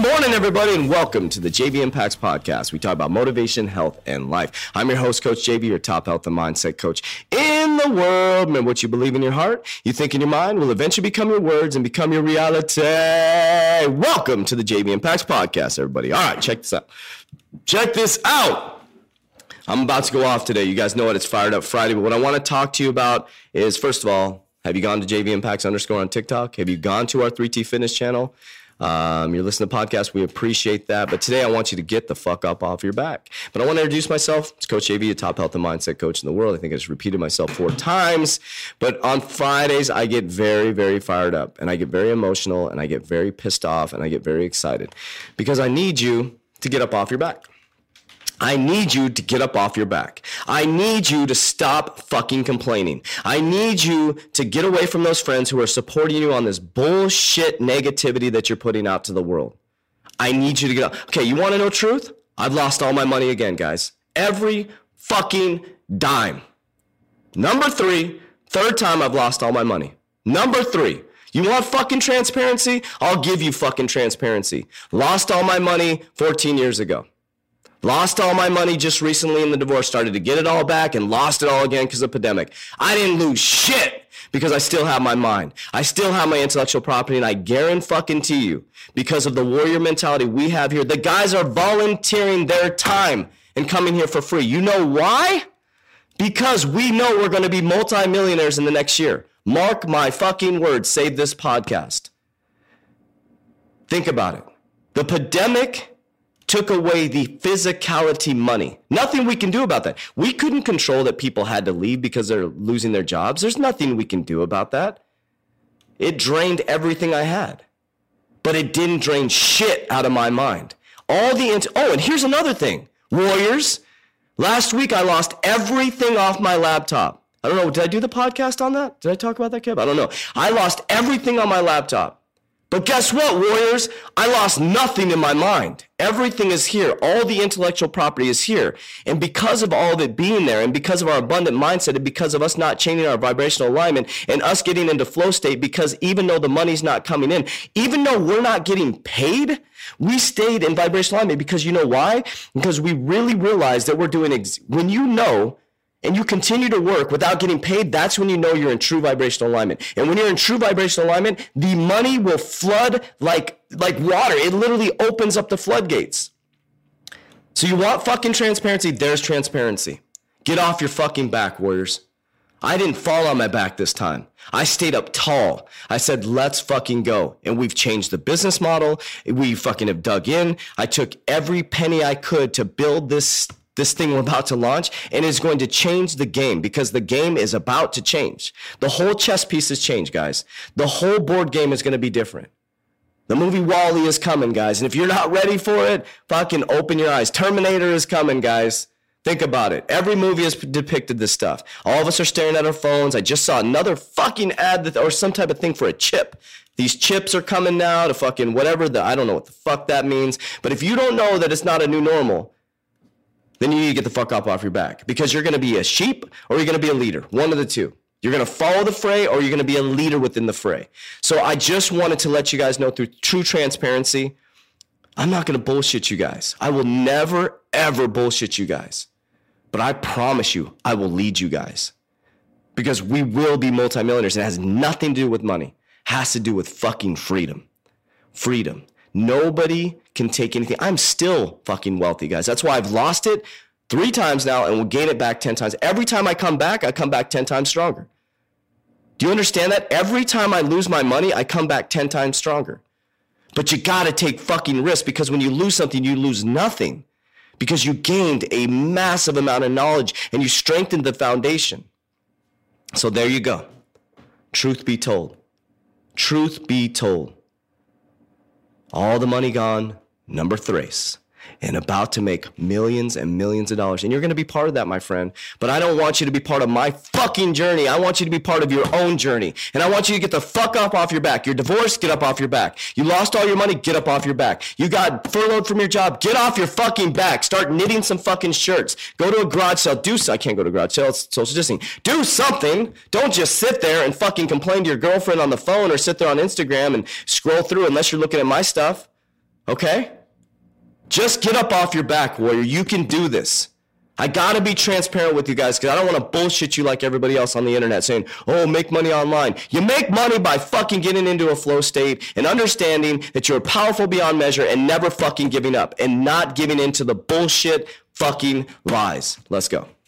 morning, everybody, and welcome to the JV Impacts Podcast. We talk about motivation, health, and life. I'm your host, Coach JV, your top health and mindset coach in the world. And what you believe in your heart, you think in your mind, will eventually become your words and become your reality. Welcome to the JV Impacts Podcast, everybody. All right, check this out. Check this out. I'm about to go off today. You guys know what? It's Fired Up Friday. But what I want to talk to you about is, first of all, have you gone to JV Impacts underscore on TikTok? Have you gone to our 3T Fitness channel? Um, you're listening to podcasts. We appreciate that. But today I want you to get the fuck up off your back. But I want to introduce myself. It's Coach JV, a top health and mindset coach in the world. I think I just repeated myself four times. But on Fridays, I get very, very fired up and I get very emotional and I get very pissed off and I get very excited because I need you to get up off your back. I need you to get up off your back. I need you to stop fucking complaining. I need you to get away from those friends who are supporting you on this bullshit negativity that you're putting out to the world. I need you to get up. Okay, you want to know truth? I've lost all my money again, guys. Every fucking dime. Number three, third time I've lost all my money. Number three, you want fucking transparency? I'll give you fucking transparency. Lost all my money 14 years ago. Lost all my money just recently in the divorce, started to get it all back and lost it all again because of the pandemic. I didn't lose shit because I still have my mind. I still have my intellectual property and I guarantee you, because of the warrior mentality we have here, the guys are volunteering their time and coming here for free. You know why? Because we know we're going to be multimillionaires in the next year. Mark my fucking words, save this podcast. Think about it. The pandemic took away the physicality money. Nothing we can do about that. We couldn't control that people had to leave because they're losing their jobs. There's nothing we can do about that. It drained everything I had, but it didn't drain shit out of my mind. All the int- oh, and here's another thing, warriors. Last week I lost everything off my laptop. I don't know. Did I do the podcast on that? Did I talk about that, Kev? I don't know. I lost everything on my laptop. But guess what, Warriors? I lost nothing in my mind. Everything is here. All the intellectual property is here. And because of all of it being there, and because of our abundant mindset, and because of us not changing our vibrational alignment, and us getting into flow state, because even though the money's not coming in, even though we're not getting paid, we stayed in vibrational alignment. Because you know why? Because we really realized that we're doing, ex- when you know and you continue to work without getting paid, that's when you know you're in true vibrational alignment. And when you're in true vibrational alignment, the money will flood like, like water. It literally opens up the floodgates. So you want fucking transparency? There's transparency. Get off your fucking back, warriors. I didn't fall on my back this time. I stayed up tall. I said, let's fucking go. And we've changed the business model. We fucking have dug in. I took every penny I could to build this this thing we're about to launch and is going to change the game because the game is about to change. The whole chess piece has changed, guys. The whole board game is going to be different. The movie WALL-E is coming, guys. And if you're not ready for it, fucking open your eyes. Terminator is coming, guys. Think about it. Every movie has depicted this stuff. All of us are staring at our phones. I just saw another fucking ad that, or some type of thing for a chip. These chips are coming now to fucking whatever the, I don't know what the fuck that means. But if you don't know that it's not a new normal, then you need to get the fuck up off your back because you're going to be a sheep or you're going to be a leader. One of the two. You're going to follow the fray or you're going to be a leader within the fray. So I just wanted to let you guys know through true transparency, I'm not going to bullshit you guys. I will never, ever bullshit you guys. But I promise you, I will lead you guys because we will be multimillionaires. It has nothing to do with money, it has to do with fucking freedom. Freedom. Nobody can take anything. I'm still fucking wealthy, guys. That's why I've lost it three times now and will gain it back 10 times. Every time I come back, I come back 10 times stronger. Do you understand that? Every time I lose my money, I come back 10 times stronger. But you gotta take fucking risks because when you lose something, you lose nothing because you gained a massive amount of knowledge and you strengthened the foundation. So there you go. Truth be told. Truth be told. All the money gone, number thrace. And about to make millions and millions of dollars. And you're going to be part of that, my friend. But I don't want you to be part of my fucking journey. I want you to be part of your own journey. And I want you to get the fuck up off your back. You're divorced, get up off your back. You lost all your money, get up off your back. You got furloughed from your job, get off your fucking back. Start knitting some fucking shirts. Go to a garage sale. Do I can't go to garage sale. It's social distancing. Do something. Don't just sit there and fucking complain to your girlfriend on the phone or sit there on Instagram and scroll through unless you're looking at my stuff. Okay? Just get up off your back, warrior. You can do this. I gotta be transparent with you guys because I don't want to bullshit you like everybody else on the internet saying, oh, make money online. You make money by fucking getting into a flow state and understanding that you're powerful beyond measure and never fucking giving up and not giving into the bullshit fucking lies. Let's go.